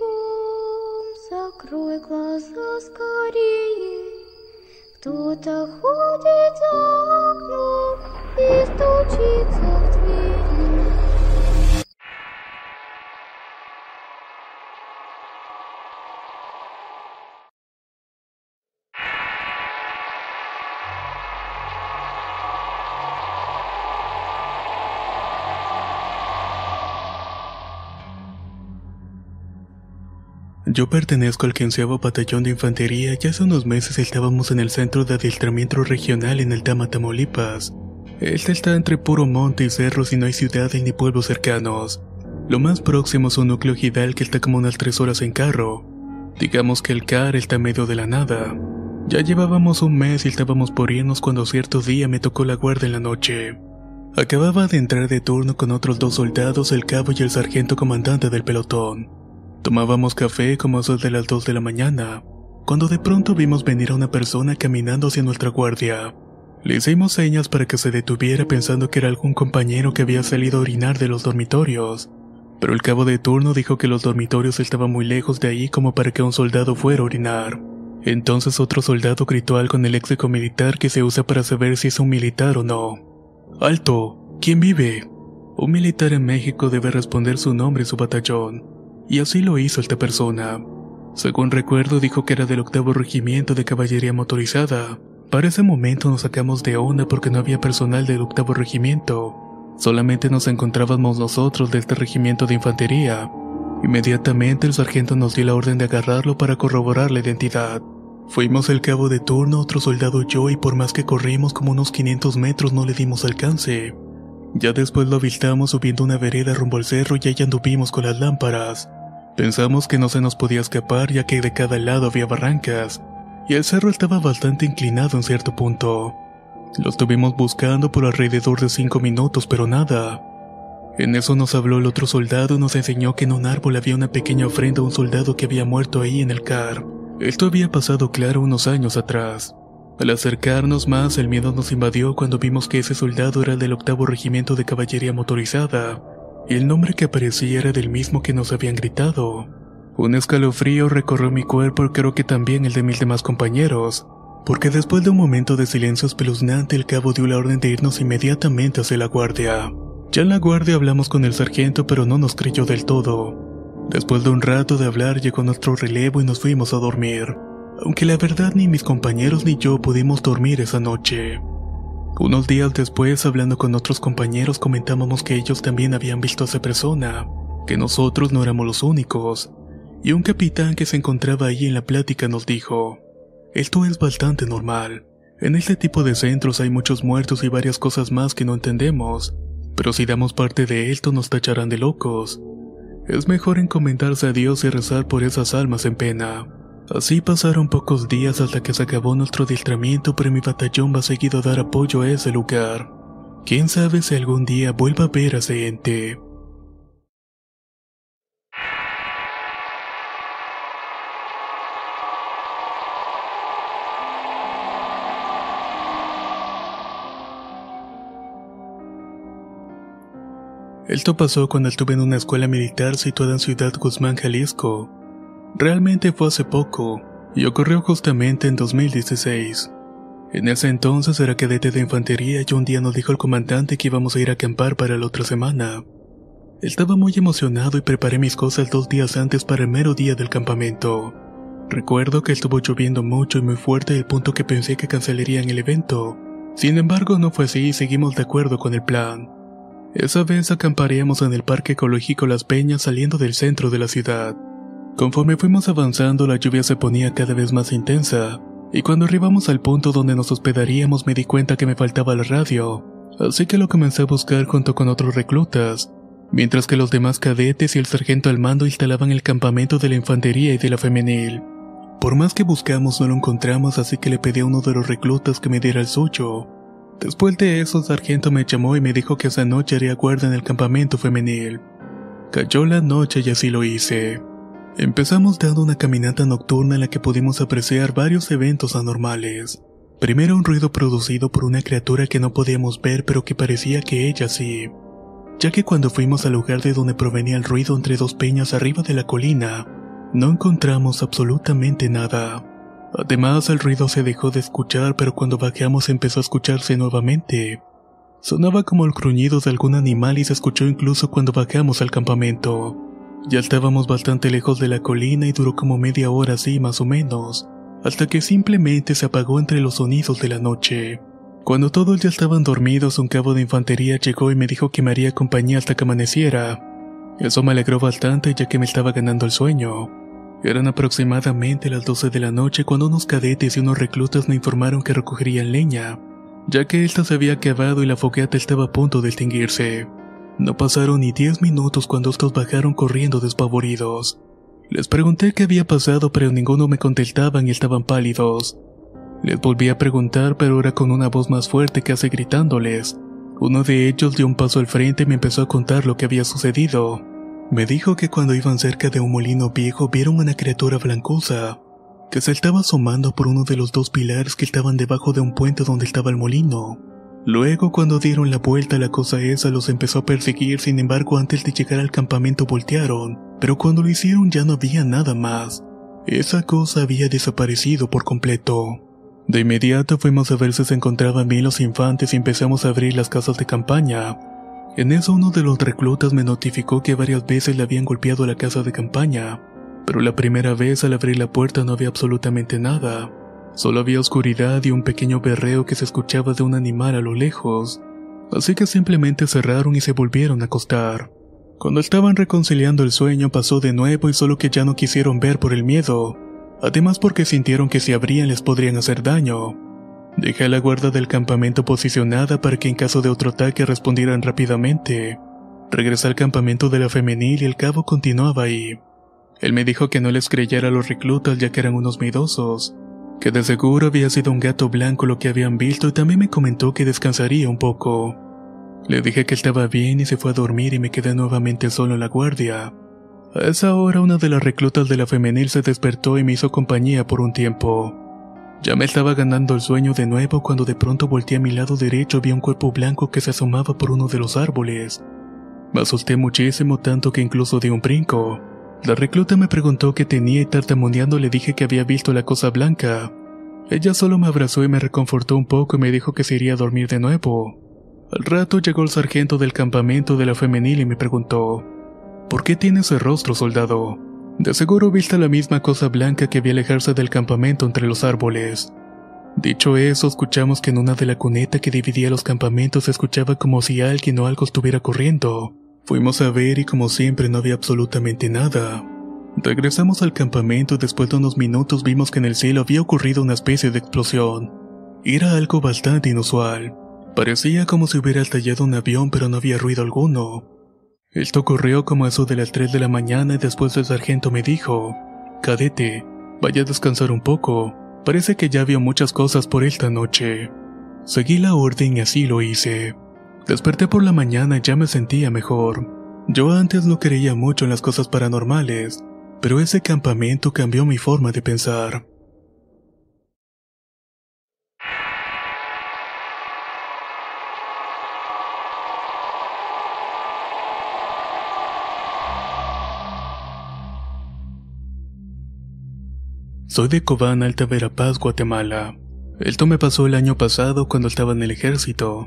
Бом, закрой глаза скорее. Кто-то ходит за окном и стучится в двери. Yo pertenezco al quinceavo batallón de infantería y hace unos meses estábamos en el centro de adiestramiento regional en Aldama, Tamaulipas. Este está entre puro monte y cerros y no hay ciudades ni pueblos cercanos. Lo más próximo es un núcleo gidal que está como unas tres horas en carro. Digamos que el CAR está medio de la nada. Ya llevábamos un mes y estábamos por irnos cuando cierto día me tocó la guardia en la noche. Acababa de entrar de turno con otros dos soldados, el cabo y el sargento comandante del pelotón. Tomábamos café como eso de las 2 de la mañana, cuando de pronto vimos venir a una persona caminando hacia nuestra guardia. Le hicimos señas para que se detuviera pensando que era algún compañero que había salido a orinar de los dormitorios, pero el cabo de turno dijo que los dormitorios estaban muy lejos de ahí como para que un soldado fuera a orinar. Entonces otro soldado gritó algo en el léxico militar que se usa para saber si es un militar o no. ¡Alto! ¿Quién vive? Un militar en México debe responder su nombre y su batallón. Y así lo hizo esta persona. Según recuerdo dijo que era del octavo regimiento de caballería motorizada. Para ese momento nos sacamos de onda porque no había personal del octavo regimiento. Solamente nos encontrábamos nosotros de este regimiento de infantería. Inmediatamente el sargento nos dio la orden de agarrarlo para corroborar la identidad. Fuimos el cabo de turno, otro soldado yo y por más que corrimos como unos 500 metros no le dimos alcance. Ya después lo avistamos subiendo una vereda rumbo al cerro y ahí anduvimos con las lámparas. Pensamos que no se nos podía escapar ya que de cada lado había barrancas, y el cerro estaba bastante inclinado en cierto punto. Lo estuvimos buscando por alrededor de cinco minutos, pero nada. En eso nos habló el otro soldado y nos enseñó que en un árbol había una pequeña ofrenda a un soldado que había muerto ahí en el CAR. Esto había pasado claro unos años atrás. Al acercarnos más, el miedo nos invadió cuando vimos que ese soldado era del octavo regimiento de caballería motorizada, y el nombre que aparecía era del mismo que nos habían gritado. Un escalofrío recorrió mi cuerpo y creo que también el de mis demás compañeros, porque después de un momento de silencio espeluznante el cabo dio la orden de irnos inmediatamente hacia la guardia. Ya en la guardia hablamos con el sargento pero no nos creyó del todo. Después de un rato de hablar llegó nuestro relevo y nos fuimos a dormir, aunque la verdad ni mis compañeros ni yo pudimos dormir esa noche. Unos días después, hablando con otros compañeros, comentábamos que ellos también habían visto a esa persona, que nosotros no éramos los únicos, y un capitán que se encontraba ahí en la plática nos dijo, esto es bastante normal. En este tipo de centros hay muchos muertos y varias cosas más que no entendemos, pero si damos parte de esto nos tacharán de locos. Es mejor encomendarse a Dios y rezar por esas almas en pena. Así pasaron pocos días hasta que se acabó nuestro adiestramiento, pero mi batallón va seguido a dar apoyo a ese lugar. Quién sabe si algún día vuelva a ver a ese ente. Esto pasó cuando estuve en una escuela militar situada en Ciudad Guzmán, Jalisco. Realmente fue hace poco, y ocurrió justamente en 2016. En ese entonces era cadete de infantería y un día nos dijo el comandante que íbamos a ir a acampar para la otra semana. Estaba muy emocionado y preparé mis cosas dos días antes para el mero día del campamento. Recuerdo que estuvo lloviendo mucho y muy fuerte al punto que pensé que cancelarían el evento. Sin embargo, no fue así y seguimos de acuerdo con el plan. Esa vez acamparíamos en el Parque Ecológico Las Peñas saliendo del centro de la ciudad. Conforme fuimos avanzando, la lluvia se ponía cada vez más intensa, y cuando arribamos al punto donde nos hospedaríamos me di cuenta que me faltaba la radio, así que lo comencé a buscar junto con otros reclutas, mientras que los demás cadetes y el sargento al mando instalaban el campamento de la infantería y de la femenil. Por más que buscamos no lo encontramos, así que le pedí a uno de los reclutas que me diera el suyo. Después de eso, el sargento me llamó y me dijo que esa noche haría guardia en el campamento femenil. Cayó la noche y así lo hice. Empezamos dando una caminata nocturna en la que pudimos apreciar varios eventos anormales. Primero un ruido producido por una criatura que no podíamos ver pero que parecía que ella sí. Ya que cuando fuimos al lugar de donde provenía el ruido entre dos peñas arriba de la colina, no encontramos absolutamente nada. Además, el ruido se dejó de escuchar, pero cuando bajamos empezó a escucharse nuevamente. Sonaba como el gruñido de algún animal y se escuchó incluso cuando bajamos al campamento. Ya estábamos bastante lejos de la colina y duró como media hora así más o menos, hasta que simplemente se apagó entre los sonidos de la noche. Cuando todos ya estaban dormidos, un cabo de infantería llegó y me dijo que me haría compañía hasta que amaneciera. Eso me alegró bastante ya que me estaba ganando el sueño. Eran aproximadamente las 12 de la noche cuando unos cadetes y unos reclutas me informaron que recogerían leña, ya que esta se había acabado y la fogata estaba a punto de extinguirse. No pasaron ni 10 minutos cuando estos bajaron corriendo despavoridos. Les pregunté qué había pasado, pero ninguno me contestaban y estaban pálidos. Les volví a preguntar, pero era con una voz más fuerte casi gritándoles. Uno de ellos dio un paso al frente y me empezó a contar lo que había sucedido. Me dijo que cuando iban cerca de un molino viejo vieron una criatura blancosa que se estaba asomando por uno de los dos pilares que estaban debajo de un puente donde estaba el molino. Luego cuando dieron la vuelta la cosa esa los empezó a perseguir, sin embargo antes de llegar al campamento voltearon, pero cuando lo hicieron ya no había nada más. Esa cosa había desaparecido por completo. De inmediato fuimos a ver si se encontraban bien los infantes y empezamos a abrir las casas de campaña, en eso uno de los reclutas me notificó que varias veces le habían golpeado la casa de campaña, pero la primera vez al abrir la puerta no había absolutamente nada. Solo había oscuridad y un pequeño berreo que se escuchaba de un animal a lo lejos. Así que simplemente cerraron y se volvieron a acostar. Cuando estaban reconciliando el sueño pasó de nuevo y solo que ya no quisieron ver por el miedo. Además porque sintieron que si abrían les podrían hacer daño. Dejé a la guarda del campamento posicionada para que en caso de otro ataque respondieran rápidamente. Regresé al campamento de la femenil y el cabo continuaba ahí. Él me dijo que no les creyera a los reclutas ya que eran unos miedosos, que de seguro había sido un gato blanco lo que habían visto y también me comentó que descansaría un poco. Le dije que estaba bien y se fue a dormir y me quedé nuevamente solo en la guardia. A esa hora una de las reclutas de la femenil se despertó y me hizo compañía por un tiempo. Ya me estaba ganando el sueño de nuevo cuando de pronto volteé a mi lado derecho y vi un cuerpo blanco que se asomaba por uno de los árboles. Me asusté muchísimo tanto que incluso di un brinco. La recluta me preguntó qué tenía y tartamudeando le dije que había visto la cosa blanca. Ella solo me abrazó y me reconfortó un poco y me dijo que se iría a dormir de nuevo. Al rato llegó el sargento del campamento de la femenil y me preguntó, ¿Por qué tiene ese rostro, soldado? De seguro viste la misma cosa blanca que vi alejarse del campamento entre los árboles. Dicho eso, escuchamos que en una de la cuneta que dividía los campamentos se escuchaba como si alguien o algo estuviera corriendo. Fuimos a ver y como siempre no había absolutamente nada. Regresamos al campamento y después de unos minutos vimos que en el cielo había ocurrido una especie de explosión. Era algo bastante inusual. Parecía como si hubiera estallado un avión pero no había ruido alguno. Esto ocurrió como eso de las 3 de la mañana y después el sargento me dijo, Cadete, vaya a descansar un poco, parece que ya vio muchas cosas por esta noche. Seguí la orden y así lo hice. Desperté por la mañana y ya me sentía mejor. Yo antes no creía mucho en las cosas paranormales, pero ese campamento cambió mi forma de pensar. Soy de Cobán, Alta Verapaz, Guatemala. Esto me pasó el año pasado cuando estaba en el ejército.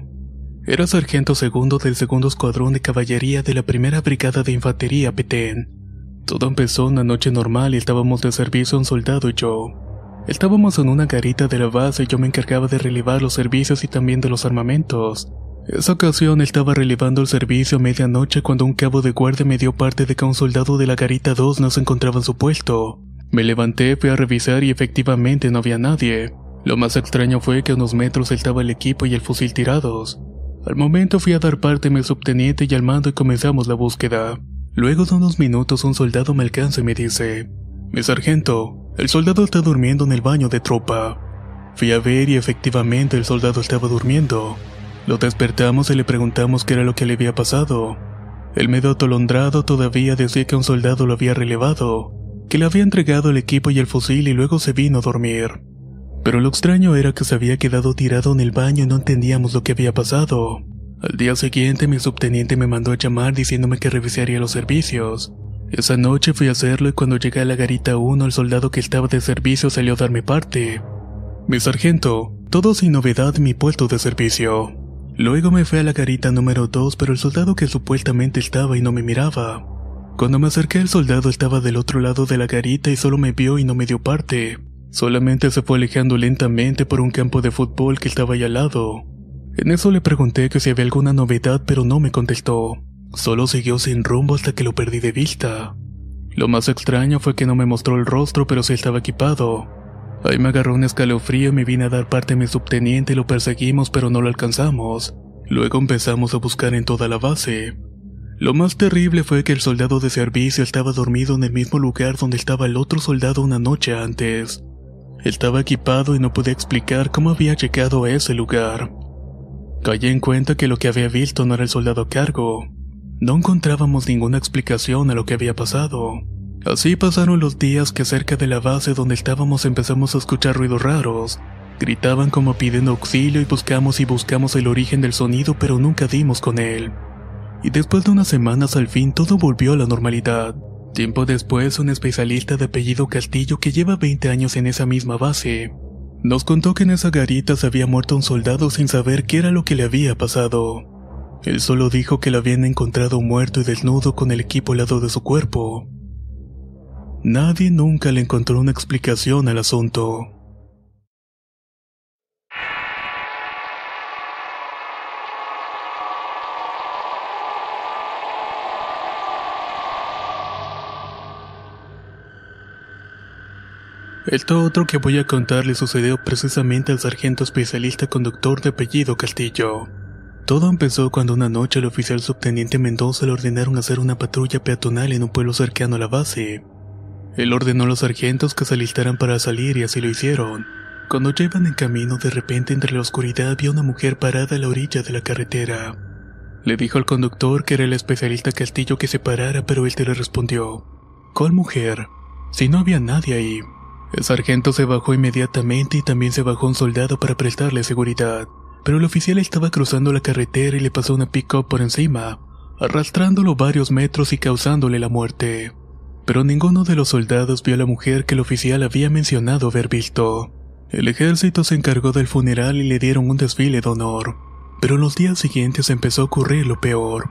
Era sargento segundo del segundo escuadrón de caballería de la primera brigada de infantería Petén. Todo empezó una noche normal y estábamos de servicio un soldado y yo. Estábamos en una garita de la base y yo me encargaba de relevar los servicios y también de los armamentos. Esa ocasión estaba relevando el servicio a medianoche cuando un cabo de guardia me dio parte de que un soldado de la garita 2 no se encontraba en su puesto. Me levanté, fui a revisar y efectivamente no había nadie. Lo más extraño fue que a unos metros estaba el equipo y el fusil tirados. Al momento fui a dar parte a mi subteniente y al mando y comenzamos la búsqueda. Luego de unos minutos un soldado me alcanza y me dice, mi sargento, el soldado está durmiendo en el baño de tropa. Fui a ver y efectivamente el soldado estaba durmiendo. Lo despertamos y le preguntamos qué era lo que le había pasado. El medio atolondrado todavía decía que un soldado lo había relevado, que le había entregado el equipo y el fusil y luego se vino a dormir. Pero lo extraño era que se había quedado tirado en el baño y no entendíamos lo que había pasado. Al día siguiente mi subteniente me mandó a llamar diciéndome que revisaría los servicios. Esa noche fui a hacerlo y cuando llegué a la garita 1 el soldado que estaba de servicio salió a darme parte. Mi sargento, todo sin novedad mi puesto de servicio. Luego me fui a la garita número 2 pero el soldado que supuestamente estaba y no me miraba. Cuando me acerqué el soldado estaba del otro lado de la garita y solo me vio y no me dio parte. Solamente se fue alejando lentamente por un campo de fútbol que estaba ahí al lado. En eso le pregunté que si había alguna novedad, pero no me contestó. Solo siguió sin rumbo hasta que lo perdí de vista. Lo más extraño fue que no me mostró el rostro, pero sí estaba equipado. Ahí me agarró un escalofrío y me vine a dar parte a mi subteniente y lo perseguimos, pero no lo alcanzamos. Luego empezamos a buscar en toda la base. Lo más terrible fue que el soldado de servicio estaba dormido en el mismo lugar donde estaba el otro soldado una noche antes. Estaba equipado y no pude explicar cómo había llegado a ese lugar. Caí en cuenta que lo que había visto no era el soldado a cargo. No encontrábamos ninguna explicación a lo que había pasado. Así pasaron los días que cerca de la base donde estábamos empezamos a escuchar ruidos raros. Gritaban como pidiendo auxilio y buscamos y buscamos el origen del sonido pero nunca dimos con él. Y después de unas semanas al fin todo volvió a la normalidad. Tiempo después, un especialista de apellido Castillo que lleva 20 años en esa misma base, nos contó que en esa garita se había muerto un soldado sin saber qué era lo que le había pasado. Él solo dijo que lo habían encontrado muerto y desnudo con el equipo al lado de su cuerpo. Nadie nunca le encontró una explicación al asunto. Esto otro que voy a contar le sucedió precisamente al sargento especialista conductor de apellido Castillo. Todo empezó cuando una noche el oficial subteniente Mendoza le ordenaron hacer una patrulla peatonal en un pueblo cercano a la base. Él ordenó a los sargentos que se alistaran para salir y así lo hicieron. Cuando llevan en camino, de repente entre la oscuridad vio una mujer parada a la orilla de la carretera. Le dijo al conductor que era el especialista Castillo que se parara, pero él te le respondió: ¿Cuál mujer? Si no había nadie ahí. El sargento se bajó inmediatamente y también se bajó un soldado para prestarle seguridad. Pero el oficial estaba cruzando la carretera y le pasó una pick-up por encima, arrastrándolo varios metros y causándole la muerte. Pero ninguno de los soldados vio a la mujer que el oficial había mencionado haber visto. El ejército se encargó del funeral y le dieron un desfile de honor. Pero en los días siguientes empezó a ocurrir lo peor.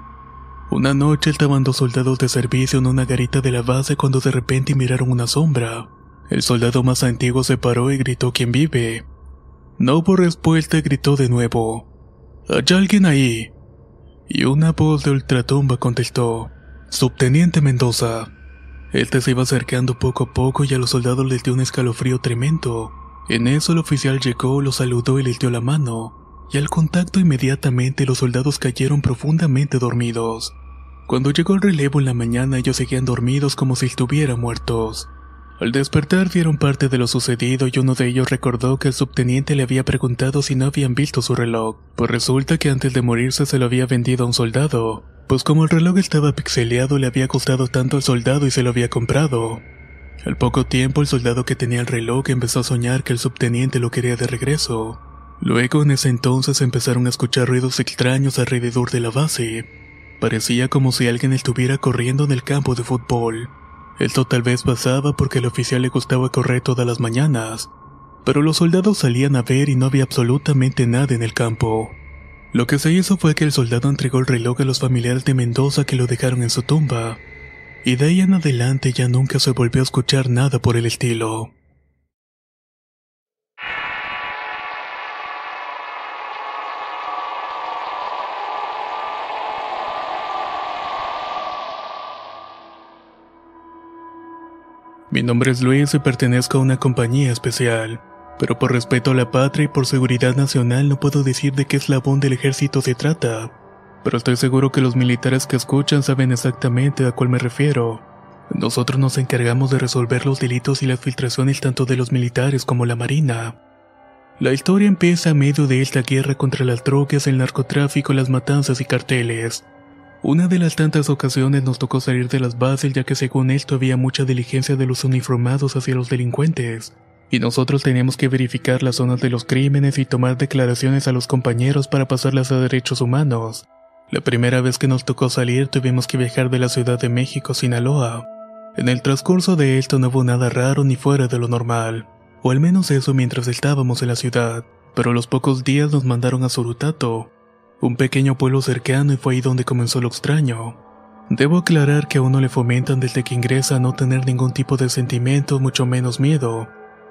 Una noche estaban dos soldados de servicio en una garita de la base cuando de repente miraron una sombra. El soldado más antiguo se paró y gritó ¿Quién vive? No hubo respuesta gritó de nuevo. ¿Hay alguien ahí? Y una voz de ultratumba contestó. Subteniente Mendoza. Este se iba acercando poco a poco y a los soldados les dio un escalofrío tremendo. En eso el oficial llegó, lo saludó y les dio la mano. Y al contacto inmediatamente los soldados cayeron profundamente dormidos. Cuando llegó el relevo en la mañana ellos seguían dormidos como si estuvieran muertos. Al despertar vieron parte de lo sucedido y uno de ellos recordó que el subteniente le había preguntado si no habían visto su reloj, pues resulta que antes de morirse se lo había vendido a un soldado, pues como el reloj estaba pixeleado le había costado tanto al soldado y se lo había comprado. Al poco tiempo el soldado que tenía el reloj empezó a soñar que el subteniente lo quería de regreso. Luego en ese entonces empezaron a escuchar ruidos extraños alrededor de la base. Parecía como si alguien estuviera corriendo en el campo de fútbol. Esto tal vez pasaba porque al oficial le gustaba correr todas las mañanas, pero los soldados salían a ver y no había absolutamente nada en el campo. Lo que se hizo fue que el soldado entregó el reloj a los familiares de Mendoza que lo dejaron en su tumba, y de ahí en adelante ya nunca se volvió a escuchar nada por el estilo. Mi nombre es Luis y pertenezco a una compañía especial. Pero por respeto a la patria y por seguridad nacional no puedo decir de qué eslabón del ejército se trata. Pero estoy seguro que los militares que escuchan saben exactamente a cuál me refiero. Nosotros nos encargamos de resolver los delitos y las filtraciones tanto de los militares como la marina. La historia empieza a medio de esta guerra contra las drogas, el narcotráfico, las matanzas y carteles. Una de las tantas ocasiones nos tocó salir de las bases ya que según esto había mucha diligencia de los uniformados hacia los delincuentes, y nosotros teníamos que verificar las zonas de los crímenes y tomar declaraciones a los compañeros para pasarlas a derechos humanos. La primera vez que nos tocó salir tuvimos que viajar de la Ciudad de México a Sinaloa. En el transcurso de esto no hubo nada raro ni fuera de lo normal o al menos eso mientras estábamos en la ciudad, pero a los pocos días nos mandaron a Sorutato, un pequeño pueblo cercano y fue ahí donde comenzó lo extraño. Debo aclarar que a uno le fomentan desde que ingresa a no tener ningún tipo de sentimiento, mucho menos miedo,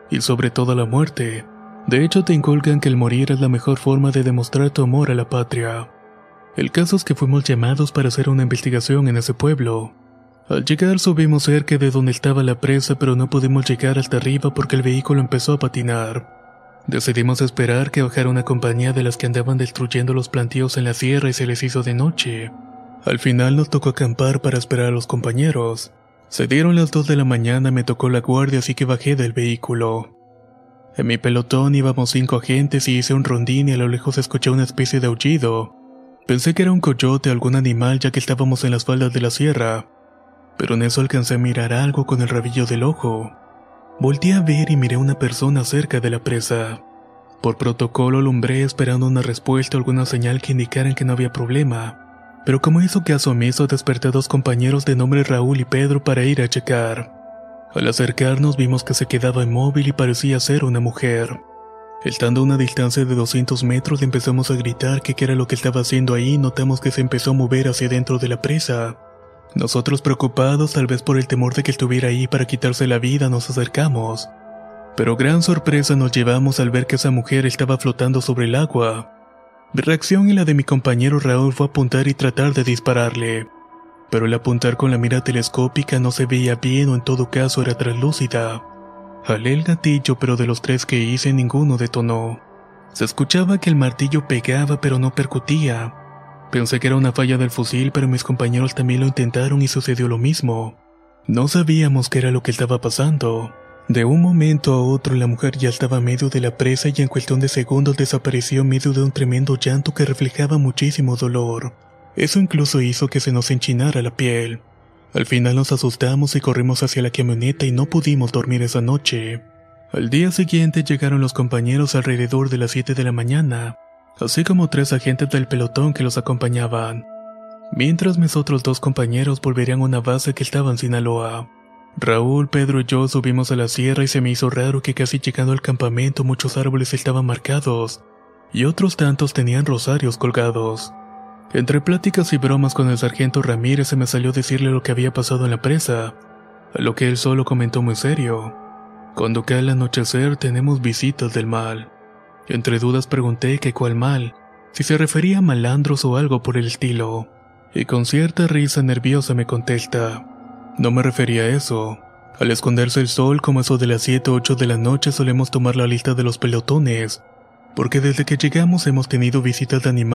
y sobre todo la muerte. De hecho te inculcan que el morir es la mejor forma de demostrar tu amor a la patria. El caso es que fuimos llamados para hacer una investigación en ese pueblo. Al llegar subimos cerca de donde estaba la presa pero no pudimos llegar hasta arriba porque el vehículo empezó a patinar. Decidimos esperar que bajara una compañía de las que andaban destruyendo los plantíos en la sierra y se les hizo de noche. Al final nos tocó acampar para esperar a los compañeros. Se dieron las dos de la mañana, me tocó la guardia así que bajé del vehículo. En mi pelotón íbamos cinco agentes y hice un rondín y a lo lejos escuché una especie de aullido. Pensé que era un coyote o algún animal ya que estábamos en las faldas de la sierra pero en eso alcancé a mirar algo con el rabillo del ojo. Volté a ver y miré a una persona cerca de la presa. Por protocolo alumbré esperando una respuesta o alguna señal que indicaran que no había problema, pero como hizo caso omiso desperté a dos compañeros de nombre Raúl y Pedro para ir a checar. Al acercarnos vimos que se quedaba inmóvil y parecía ser una mujer. Estando a una distancia de 200 metros empezamos a gritar que qué era lo que estaba haciendo ahí y notamos que se empezó a mover hacia dentro de la presa. Nosotros preocupados tal vez por el temor de que estuviera ahí para quitarse la vida nos acercamos. Pero gran sorpresa nos llevamos al ver que esa mujer estaba flotando sobre el agua. Mi reacción y la de mi compañero Raúl fue apuntar y tratar de dispararle. Pero el apuntar con la mira telescópica no se veía bien o en todo caso era translúcida. Jalé el gatillo pero de los tres que hice ninguno detonó. Se escuchaba que el martillo pegaba pero no percutía. Pensé que era una falla del fusil, pero mis compañeros también lo intentaron y sucedió lo mismo. No sabíamos qué era lo que estaba pasando. De un momento a otro la mujer ya estaba medio de la presa y en cuestión de segundos desapareció en medio de un tremendo llanto que reflejaba muchísimo dolor. Eso incluso hizo que se nos enchinara la piel. Al final nos asustamos y corrimos hacia la camioneta y no pudimos dormir esa noche. Al día siguiente llegaron los compañeros alrededor de las 7 de la mañana así como tres agentes del pelotón que los acompañaban, mientras mis otros dos compañeros volverían a una base que estaba en Sinaloa. Raúl, Pedro y yo subimos a la sierra y se me hizo raro que casi llegando al campamento muchos árboles estaban marcados y otros tantos tenían rosarios colgados. Entre pláticas y bromas con el sargento Ramírez se me salió decirle lo que había pasado en la presa, a lo que él solo comentó muy serio. Cuando cae el anochecer tenemos visitas del mal. Entre dudas pregunté que cuál mal, si se refería a malandros o algo por el estilo, y con cierta risa nerviosa me contesta, no me refería a eso. Al esconderse el sol, como eso de las 7 o 8 de la noche, solemos tomar la lista de los pelotones, porque desde que llegamos hemos tenido visitas de animales.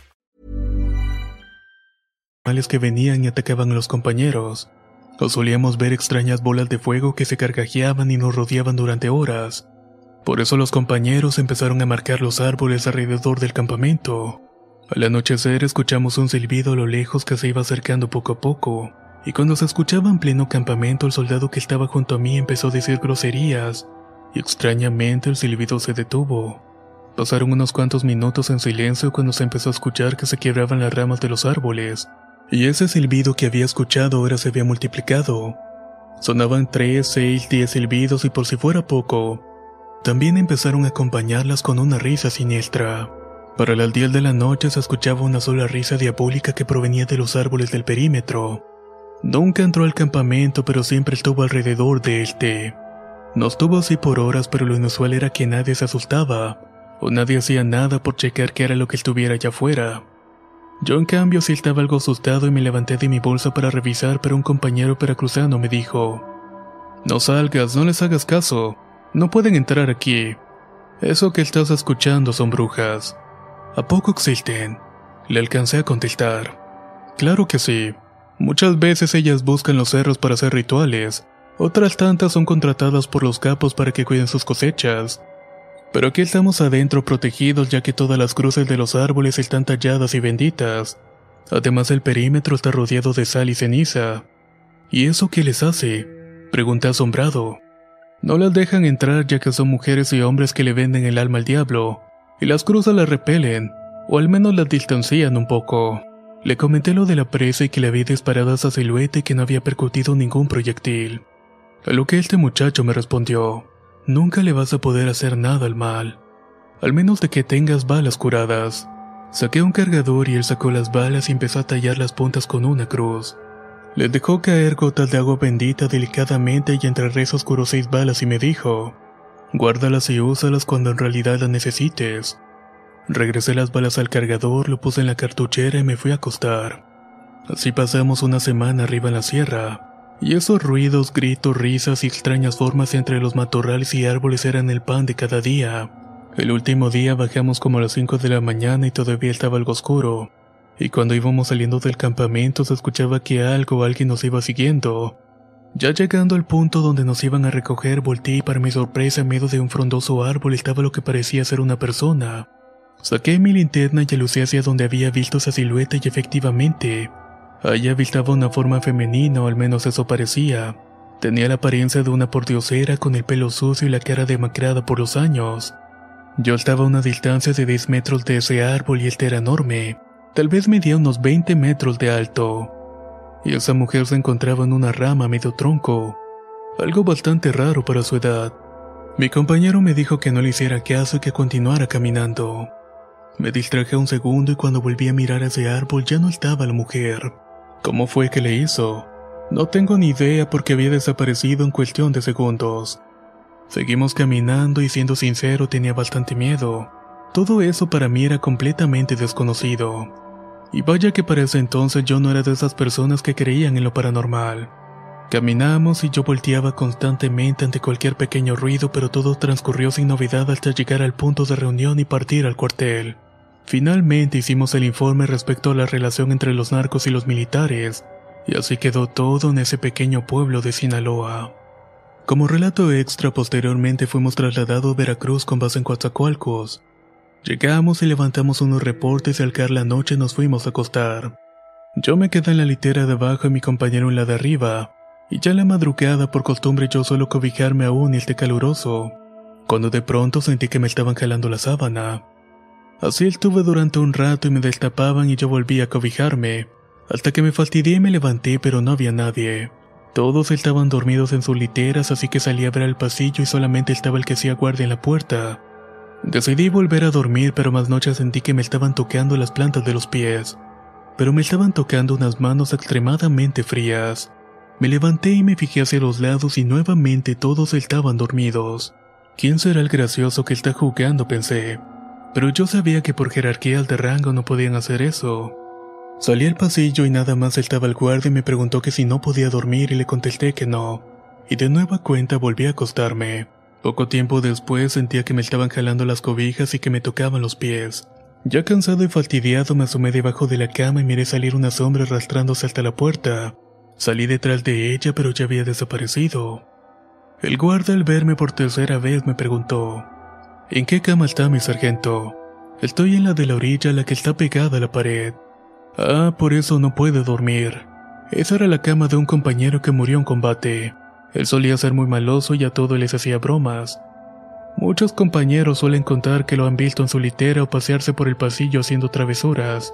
Que venían y atacaban a los compañeros. o solíamos ver extrañas bolas de fuego que se carcajeaban y nos rodeaban durante horas. Por eso los compañeros empezaron a marcar los árboles alrededor del campamento. Al anochecer escuchamos un silbido a lo lejos que se iba acercando poco a poco, y cuando se escuchaba en pleno campamento el soldado que estaba junto a mí empezó a decir groserías, y extrañamente el silbido se detuvo. Pasaron unos cuantos minutos en silencio cuando se empezó a escuchar que se quebraban las ramas de los árboles, y ese silbido que había escuchado ahora se había multiplicado. Sonaban tres, seis, diez silbidos y por si fuera poco, también empezaron a acompañarlas con una risa siniestra. Para el aldiel de la noche se escuchaba una sola risa diabólica que provenía de los árboles del perímetro. Nunca entró al campamento, pero siempre estuvo alrededor de este. No estuvo así por horas, pero lo inusual era que nadie se asustaba, o nadie hacía nada por checar qué era lo que estuviera allá afuera. Yo en cambio sí estaba algo asustado y me levanté de mi bolsa para revisar, pero un compañero peracruzano me dijo, No salgas, no les hagas caso, no pueden entrar aquí. Eso que estás escuchando son brujas. ¿A poco existen? Le alcancé a contestar. Claro que sí. Muchas veces ellas buscan los cerros para hacer rituales, otras tantas son contratadas por los capos para que cuiden sus cosechas. Pero aquí estamos adentro protegidos ya que todas las cruces de los árboles están talladas y benditas. Además el perímetro está rodeado de sal y ceniza. ¿Y eso qué les hace? Pregunté asombrado. No las dejan entrar ya que son mujeres y hombres que le venden el alma al diablo, y las cruzas las repelen, o al menos las distancian un poco. Le comenté lo de la presa y que le había disparado a esa silueta y que no había percutido ningún proyectil. A lo que este muchacho me respondió, nunca le vas a poder hacer nada al mal, al menos de que tengas balas curadas. Saqué un cargador y él sacó las balas y empezó a tallar las puntas con una cruz. Le dejó caer gotas de agua bendita delicadamente y entre rezos curó seis balas y me dijo, guárdalas y úsalas cuando en realidad las necesites. Regresé las balas al cargador, lo puse en la cartuchera y me fui a acostar. Así pasamos una semana arriba en la sierra, y esos ruidos, gritos, risas y extrañas formas entre los matorrales y árboles eran el pan de cada día. El último día bajamos como a las 5 de la mañana y todavía estaba algo oscuro, y cuando íbamos saliendo del campamento se escuchaba que algo o alguien nos iba siguiendo. Ya llegando al punto donde nos iban a recoger, volteé y para mi sorpresa en medio de un frondoso árbol estaba lo que parecía ser una persona. Saqué mi linterna y alucé hacia donde había visto esa silueta y efectivamente, allá avistaba una forma femenina o al menos eso parecía. Tenía la apariencia de una pordiosera con el pelo sucio y la cara demacrada por los años. Yo estaba a una distancia de 10 metros de ese árbol y este era enorme. Tal vez medía unos 20 metros de alto. Y esa mujer se encontraba en una rama medio tronco, algo bastante raro para su edad. Mi compañero me dijo que no le hiciera caso y que continuara caminando. Me distraje un segundo y cuando volví a mirar ese árbol ya no estaba la mujer. ¿Cómo fue que le hizo? No tengo ni idea porque había desaparecido en cuestión de segundos. Seguimos caminando y siendo sincero tenía bastante miedo. Todo eso para mí era completamente desconocido. Y vaya que para ese entonces yo no era de esas personas que creían en lo paranormal. Caminamos y yo volteaba constantemente ante cualquier pequeño ruido, pero todo transcurrió sin novedad hasta llegar al punto de reunión y partir al cuartel. Finalmente hicimos el informe respecto a la relación entre los narcos y los militares, y así quedó todo en ese pequeño pueblo de Sinaloa. Como relato extra, posteriormente fuimos trasladados a Veracruz con base en Coatzacoalcos. Llegamos y levantamos unos reportes y al caer la noche nos fuimos a acostar. Yo me quedé en la litera de abajo y mi compañero en la de arriba, y ya la madrugada por costumbre yo suelo cobijarme aún y esté caluroso, cuando de pronto sentí que me estaban jalando la sábana. Así estuve durante un rato y me destapaban y yo volví a cobijarme, hasta que me fastidié y me levanté pero no había nadie. Todos estaban dormidos en sus literas así que salí a ver al pasillo y solamente estaba el que hacía guardia en la puerta. Decidí volver a dormir pero más noche sentí que me estaban tocando las plantas de los pies, pero me estaban tocando unas manos extremadamente frías. Me levanté y me fijé hacia los lados y nuevamente todos estaban dormidos. ¿Quién será el gracioso que está jugando? pensé. Pero yo sabía que por jerarquía de rango no podían hacer eso. Salí al pasillo y nada más estaba el guardia y me preguntó que si no podía dormir y le contesté que no. Y de nueva cuenta volví a acostarme. Poco tiempo después sentía que me estaban jalando las cobijas y que me tocaban los pies. Ya cansado y fastidiado me asomé debajo de la cama y miré salir una sombra arrastrándose hasta la puerta. Salí detrás de ella, pero ya había desaparecido. El guarda al verme por tercera vez me preguntó, ¿En qué cama está mi sargento? Estoy en la de la orilla, la que está pegada a la pared. Ah, por eso no puede dormir. Esa era la cama de un compañero que murió en combate. Él solía ser muy maloso y a todo les hacía bromas. Muchos compañeros suelen contar que lo han visto en su litera o pasearse por el pasillo haciendo travesuras,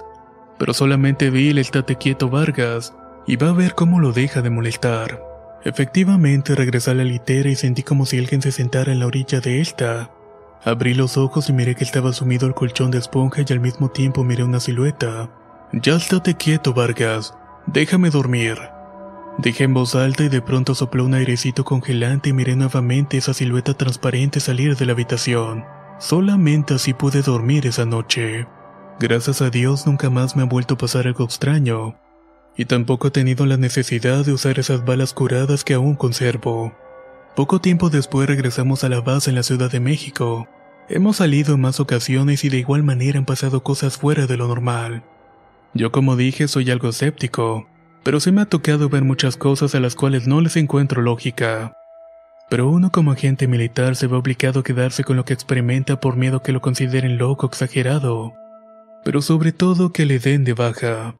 pero solamente vi el estate quieto Vargas y va a ver cómo lo deja de molestar. Efectivamente regresé a la litera y sentí como si alguien se sentara en la orilla de esta. Abrí los ojos y miré que estaba sumido el colchón de esponja y al mismo tiempo miré una silueta. Ya estate quieto, Vargas. Déjame dormir. Dije en voz alta y de pronto sopló un airecito congelante y miré nuevamente esa silueta transparente salir de la habitación. Solamente así pude dormir esa noche. Gracias a Dios nunca más me ha vuelto a pasar algo extraño. Y tampoco he tenido la necesidad de usar esas balas curadas que aún conservo. Poco tiempo después regresamos a la base en la Ciudad de México. Hemos salido en más ocasiones y de igual manera han pasado cosas fuera de lo normal. Yo como dije soy algo escéptico, pero sí me ha tocado ver muchas cosas a las cuales no les encuentro lógica. Pero uno como agente militar se ve obligado a quedarse con lo que experimenta por miedo que lo consideren loco exagerado, pero sobre todo que le den de baja.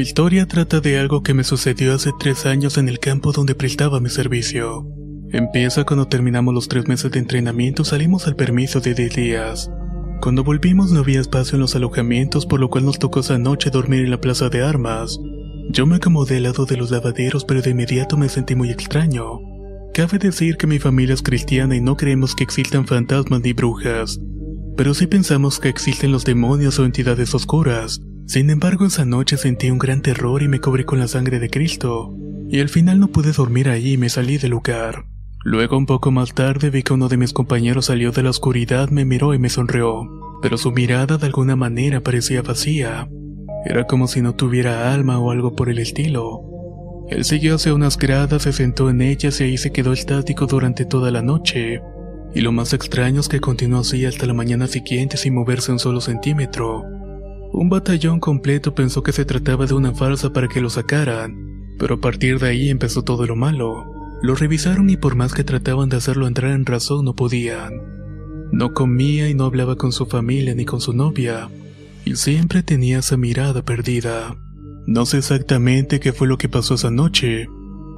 Mi historia trata de algo que me sucedió hace tres años en el campo donde prestaba mi servicio. Empieza cuando terminamos los tres meses de entrenamiento salimos al permiso de 10 días. Cuando volvimos no había espacio en los alojamientos por lo cual nos tocó esa noche dormir en la plaza de armas. Yo me acomodé al lado de los lavaderos pero de inmediato me sentí muy extraño. Cabe decir que mi familia es cristiana y no creemos que existan fantasmas ni brujas, pero sí pensamos que existen los demonios o entidades oscuras. Sin embargo, esa noche sentí un gran terror y me cubrí con la sangre de Cristo, y al final no pude dormir allí y me salí del lugar. Luego, un poco más tarde, vi que uno de mis compañeros salió de la oscuridad, me miró y me sonrió, pero su mirada de alguna manera parecía vacía. Era como si no tuviera alma o algo por el estilo. Él siguió hacia unas gradas, se sentó en ellas y ahí se quedó estático durante toda la noche. Y lo más extraño es que continuó así hasta la mañana siguiente sin moverse un solo centímetro. Un batallón completo pensó que se trataba de una farsa para que lo sacaran, pero a partir de ahí empezó todo lo malo. Lo revisaron y por más que trataban de hacerlo entrar en razón no podían. No comía y no hablaba con su familia ni con su novia, y siempre tenía esa mirada perdida. No sé exactamente qué fue lo que pasó esa noche,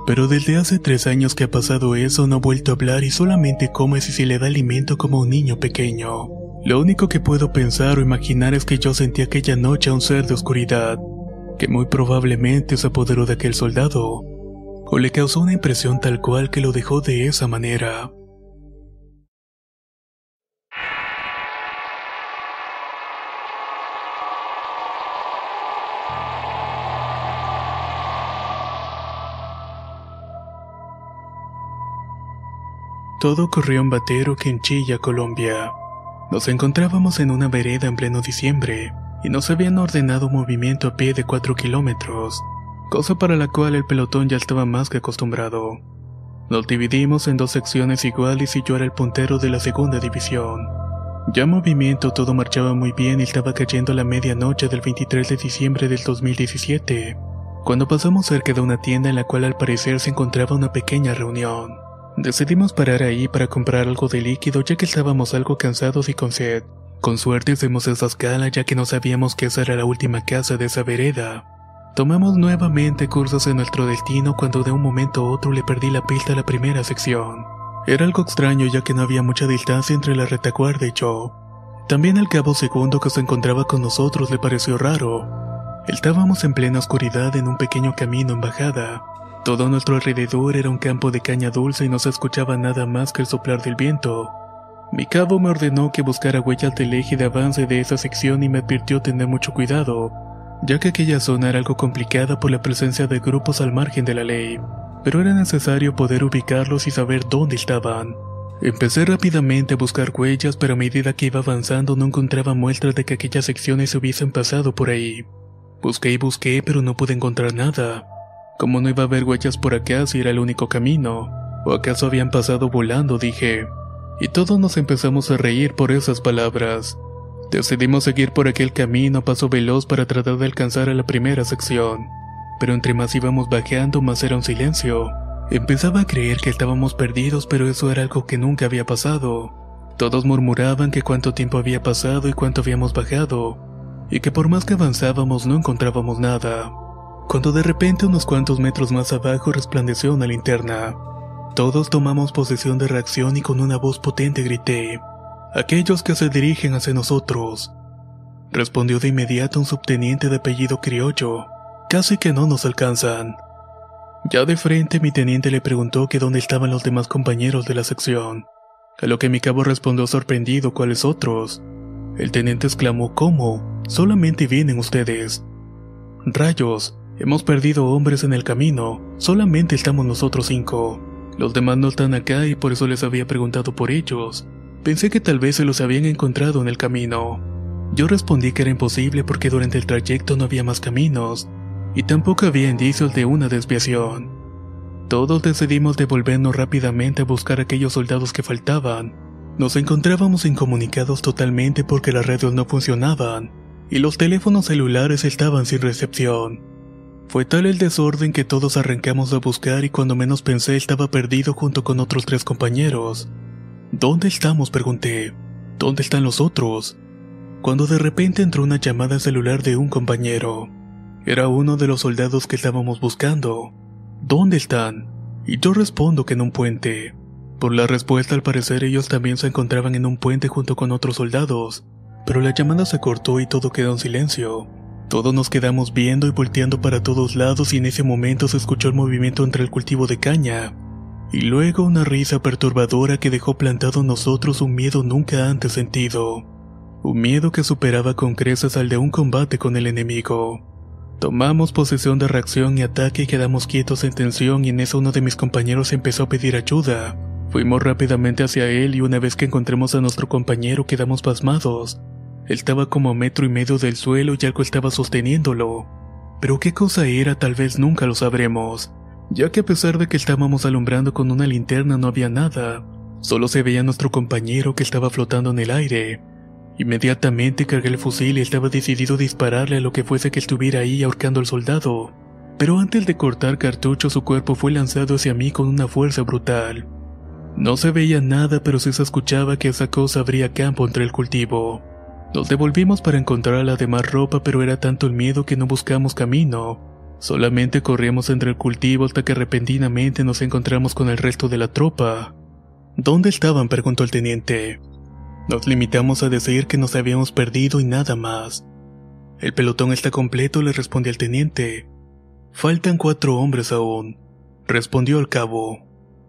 pero desde hace tres años que ha pasado eso no ha vuelto a hablar y solamente come si se le da alimento como un niño pequeño. Lo único que puedo pensar o imaginar es que yo sentí aquella noche a un ser de oscuridad, que muy probablemente se apoderó de aquel soldado, o le causó una impresión tal cual que lo dejó de esa manera. Todo ocurrió en Batero, Quinchilla, Colombia. Nos encontrábamos en una vereda en pleno diciembre y nos habían ordenado un movimiento a pie de 4 kilómetros, cosa para la cual el pelotón ya estaba más que acostumbrado. Nos dividimos en dos secciones iguales y yo era el puntero de la segunda división. Ya en movimiento todo marchaba muy bien y estaba cayendo la medianoche del 23 de diciembre del 2017, cuando pasamos cerca de una tienda en la cual al parecer se encontraba una pequeña reunión. Decidimos parar ahí para comprar algo de líquido ya que estábamos algo cansados y con sed. Con suerte hicimos esa escala ya que no sabíamos que esa era la última casa de esa vereda. Tomamos nuevamente cursos en nuestro destino cuando de un momento a otro le perdí la pista a la primera sección. Era algo extraño ya que no había mucha distancia entre la retaguardia y yo. También el cabo segundo que se encontraba con nosotros le pareció raro. Estábamos en plena oscuridad en un pequeño camino en bajada. Todo nuestro alrededor era un campo de caña dulce y no se escuchaba nada más que el soplar del viento. Mi cabo me ordenó que buscara huellas del eje de avance de esa sección y me advirtió tener mucho cuidado, ya que aquella zona era algo complicada por la presencia de grupos al margen de la ley, pero era necesario poder ubicarlos y saber dónde estaban. Empecé rápidamente a buscar huellas, pero a medida que iba avanzando no encontraba muestras de que aquellas secciones se hubiesen pasado por ahí. Busqué y busqué, pero no pude encontrar nada. Como no iba a haber huellas por acá si era el único camino? ¿O acaso habían pasado volando? dije. Y todos nos empezamos a reír por esas palabras. Decidimos seguir por aquel camino a paso veloz para tratar de alcanzar a la primera sección. Pero entre más íbamos bajando, más era un silencio. Empezaba a creer que estábamos perdidos, pero eso era algo que nunca había pasado. Todos murmuraban que cuánto tiempo había pasado y cuánto habíamos bajado, y que por más que avanzábamos no encontrábamos nada. Cuando de repente unos cuantos metros más abajo resplandeció una linterna. Todos tomamos posesión de reacción y con una voz potente grité, Aquellos que se dirigen hacia nosotros. Respondió de inmediato un subteniente de apellido criollo. Casi que no nos alcanzan. Ya de frente mi teniente le preguntó que dónde estaban los demás compañeros de la sección, a lo que mi cabo respondió sorprendido cuáles otros. El teniente exclamó ¿Cómo? Solamente vienen ustedes. Rayos, hemos perdido hombres en el camino, solamente estamos nosotros cinco. Los demás no están acá y por eso les había preguntado por ellos. Pensé que tal vez se los habían encontrado en el camino. Yo respondí que era imposible porque durante el trayecto no había más caminos, y tampoco había indicios de una desviación. Todos decidimos devolvernos rápidamente a buscar a aquellos soldados que faltaban. Nos encontrábamos incomunicados totalmente porque las radios no funcionaban, y los teléfonos celulares estaban sin recepción. Fue tal el desorden que todos arrancamos a buscar y cuando menos pensé estaba perdido junto con otros tres compañeros. ¿Dónde estamos? pregunté. ¿Dónde están los otros? Cuando de repente entró una llamada celular de un compañero. Era uno de los soldados que estábamos buscando. ¿Dónde están? Y yo respondo que en un puente. Por la respuesta al parecer ellos también se encontraban en un puente junto con otros soldados, pero la llamada se cortó y todo quedó en silencio. Todos nos quedamos viendo y volteando para todos lados y en ese momento se escuchó el movimiento entre el cultivo de caña, y luego una risa perturbadora que dejó plantado en nosotros un miedo nunca antes sentido. Un miedo que superaba con creces al de un combate con el enemigo. Tomamos posesión de reacción y ataque y quedamos quietos en tensión y en eso uno de mis compañeros empezó a pedir ayuda. Fuimos rápidamente hacia él y una vez que encontremos a nuestro compañero quedamos pasmados. Estaba como a metro y medio del suelo y algo estaba sosteniéndolo. Pero qué cosa era tal vez nunca lo sabremos, ya que a pesar de que estábamos alumbrando con una linterna no había nada, solo se veía nuestro compañero que estaba flotando en el aire. Inmediatamente cargué el fusil y estaba decidido a dispararle a lo que fuese que estuviera ahí ahorcando al soldado. Pero antes de cortar cartucho su cuerpo fue lanzado hacia mí con una fuerza brutal. No se veía nada pero se escuchaba que esa cosa abría campo entre el cultivo. Nos devolvimos para encontrar la demás ropa pero era tanto el miedo que no buscamos camino. Solamente corríamos entre el cultivo hasta que repentinamente nos encontramos con el resto de la tropa. ¿Dónde estaban? preguntó el teniente. Nos limitamos a decir que nos habíamos perdido y nada más. El pelotón está completo, le respondió el teniente. Faltan cuatro hombres aún, respondió el cabo.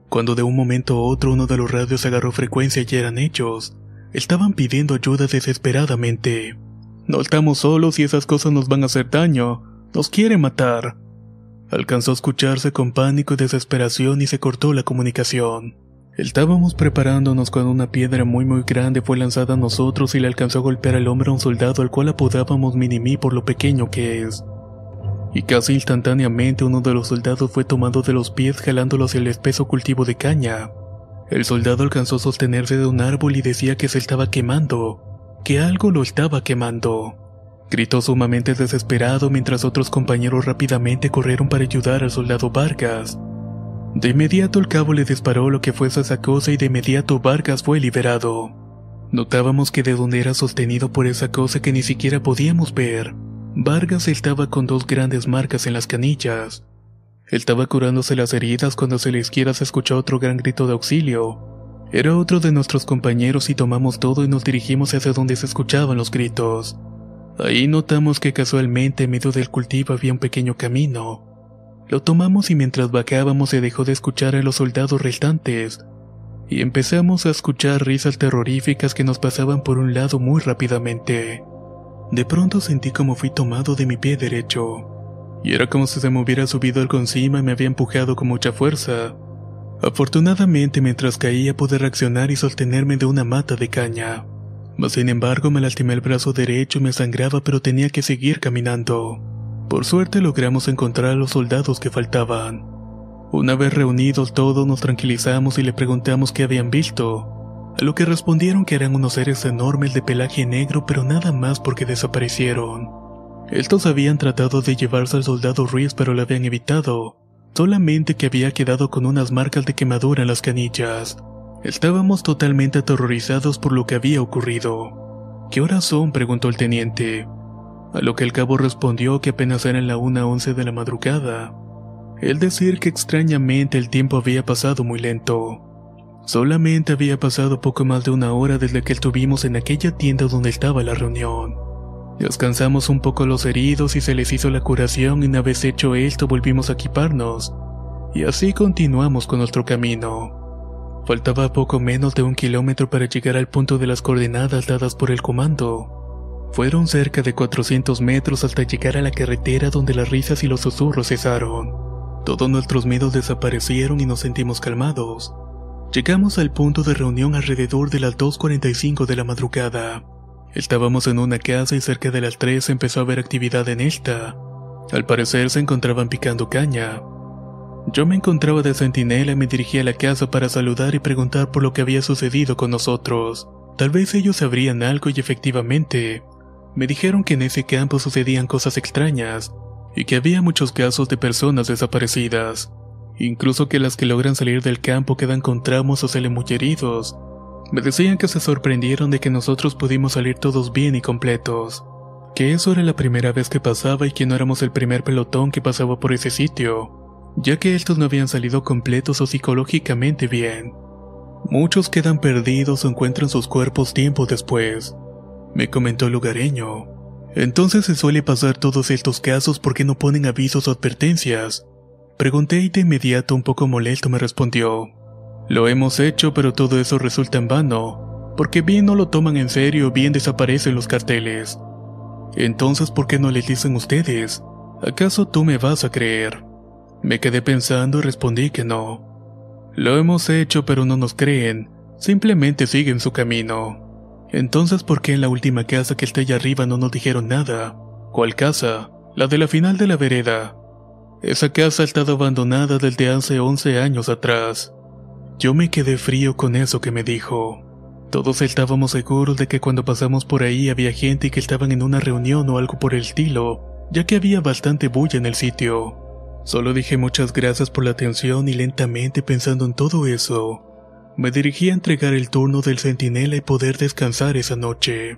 Cuando de un momento a otro uno de los radios agarró frecuencia y eran hechos, estaban pidiendo ayuda desesperadamente. No estamos solos y esas cosas nos van a hacer daño, nos quieren matar. Alcanzó a escucharse con pánico y desesperación y se cortó la comunicación. Estábamos preparándonos cuando una piedra muy muy grande fue lanzada a nosotros y le alcanzó a golpear al hombro a un soldado al cual apodábamos Minimi por lo pequeño que es. Y casi instantáneamente uno de los soldados fue tomado de los pies jalándolo hacia el espeso cultivo de caña. El soldado alcanzó a sostenerse de un árbol y decía que se estaba quemando, que algo lo estaba quemando. Gritó sumamente desesperado mientras otros compañeros rápidamente corrieron para ayudar al soldado Vargas. De inmediato el cabo le disparó lo que fuese esa cosa y de inmediato Vargas fue liberado. Notábamos que de donde era sostenido por esa cosa que ni siquiera podíamos ver, Vargas estaba con dos grandes marcas en las canillas. Estaba curándose las heridas cuando hacia la izquierda se escuchó otro gran grito de auxilio. Era otro de nuestros compañeros y tomamos todo y nos dirigimos hacia donde se escuchaban los gritos. Ahí notamos que casualmente en medio del cultivo había un pequeño camino. Lo tomamos y mientras bajábamos se dejó de escuchar a los soldados restantes, y empezamos a escuchar risas terroríficas que nos pasaban por un lado muy rápidamente. De pronto sentí como fui tomado de mi pie derecho, y era como si se me hubiera subido algo encima y me había empujado con mucha fuerza. Afortunadamente mientras caía pude reaccionar y sostenerme de una mata de caña. Mas sin embargo me lastimé el brazo derecho y me sangraba pero tenía que seguir caminando. Por suerte logramos encontrar a los soldados que faltaban. Una vez reunidos todos nos tranquilizamos y le preguntamos qué habían visto, a lo que respondieron que eran unos seres enormes de pelaje negro pero nada más porque desaparecieron. Estos habían tratado de llevarse al soldado Ruiz pero lo habían evitado, solamente que había quedado con unas marcas de quemadura en las canillas. Estábamos totalmente aterrorizados por lo que había ocurrido. ¿Qué horas son? preguntó el teniente. A lo que el cabo respondió que apenas eran la una once de la madrugada. El decir que extrañamente el tiempo había pasado muy lento. Solamente había pasado poco más de una hora desde que estuvimos en aquella tienda donde estaba la reunión. Descansamos un poco los heridos y se les hizo la curación y una vez hecho esto volvimos a equiparnos. Y así continuamos con nuestro camino. Faltaba poco menos de un kilómetro para llegar al punto de las coordenadas dadas por el comando. Fueron cerca de 400 metros hasta llegar a la carretera donde las risas y los susurros cesaron. Todos nuestros miedos desaparecieron y nos sentimos calmados. Llegamos al punto de reunión alrededor de las 2.45 de la madrugada. Estábamos en una casa y cerca de las 3 empezó a haber actividad en esta. Al parecer se encontraban picando caña. Yo me encontraba de centinela y me dirigí a la casa para saludar y preguntar por lo que había sucedido con nosotros. Tal vez ellos sabrían algo y efectivamente, me dijeron que en ese campo sucedían cosas extrañas y que había muchos casos de personas desaparecidas. Incluso que las que logran salir del campo quedan con tramos o salen muy heridos. Me decían que se sorprendieron de que nosotros pudimos salir todos bien y completos. Que eso era la primera vez que pasaba y que no éramos el primer pelotón que pasaba por ese sitio, ya que estos no habían salido completos o psicológicamente bien. Muchos quedan perdidos o encuentran sus cuerpos tiempo después, me comentó el lugareño. Entonces se suele pasar todos estos casos porque no ponen avisos o advertencias, Pregunté y de inmediato un poco molesto me respondió. Lo hemos hecho pero todo eso resulta en vano, porque bien no lo toman en serio, bien desaparecen los carteles. Entonces, ¿por qué no les dicen ustedes? ¿Acaso tú me vas a creer? Me quedé pensando y respondí que no. Lo hemos hecho pero no nos creen, simplemente siguen su camino. Entonces, ¿por qué en la última casa que está allá arriba no nos dijeron nada? ¿Cuál casa? La de la final de la vereda. Esa casa ha estado abandonada desde hace 11 años atrás. Yo me quedé frío con eso que me dijo. Todos estábamos seguros de que cuando pasamos por ahí había gente que estaban en una reunión o algo por el estilo, ya que había bastante bulla en el sitio. Solo dije muchas gracias por la atención y lentamente pensando en todo eso, me dirigí a entregar el turno del centinela y poder descansar esa noche.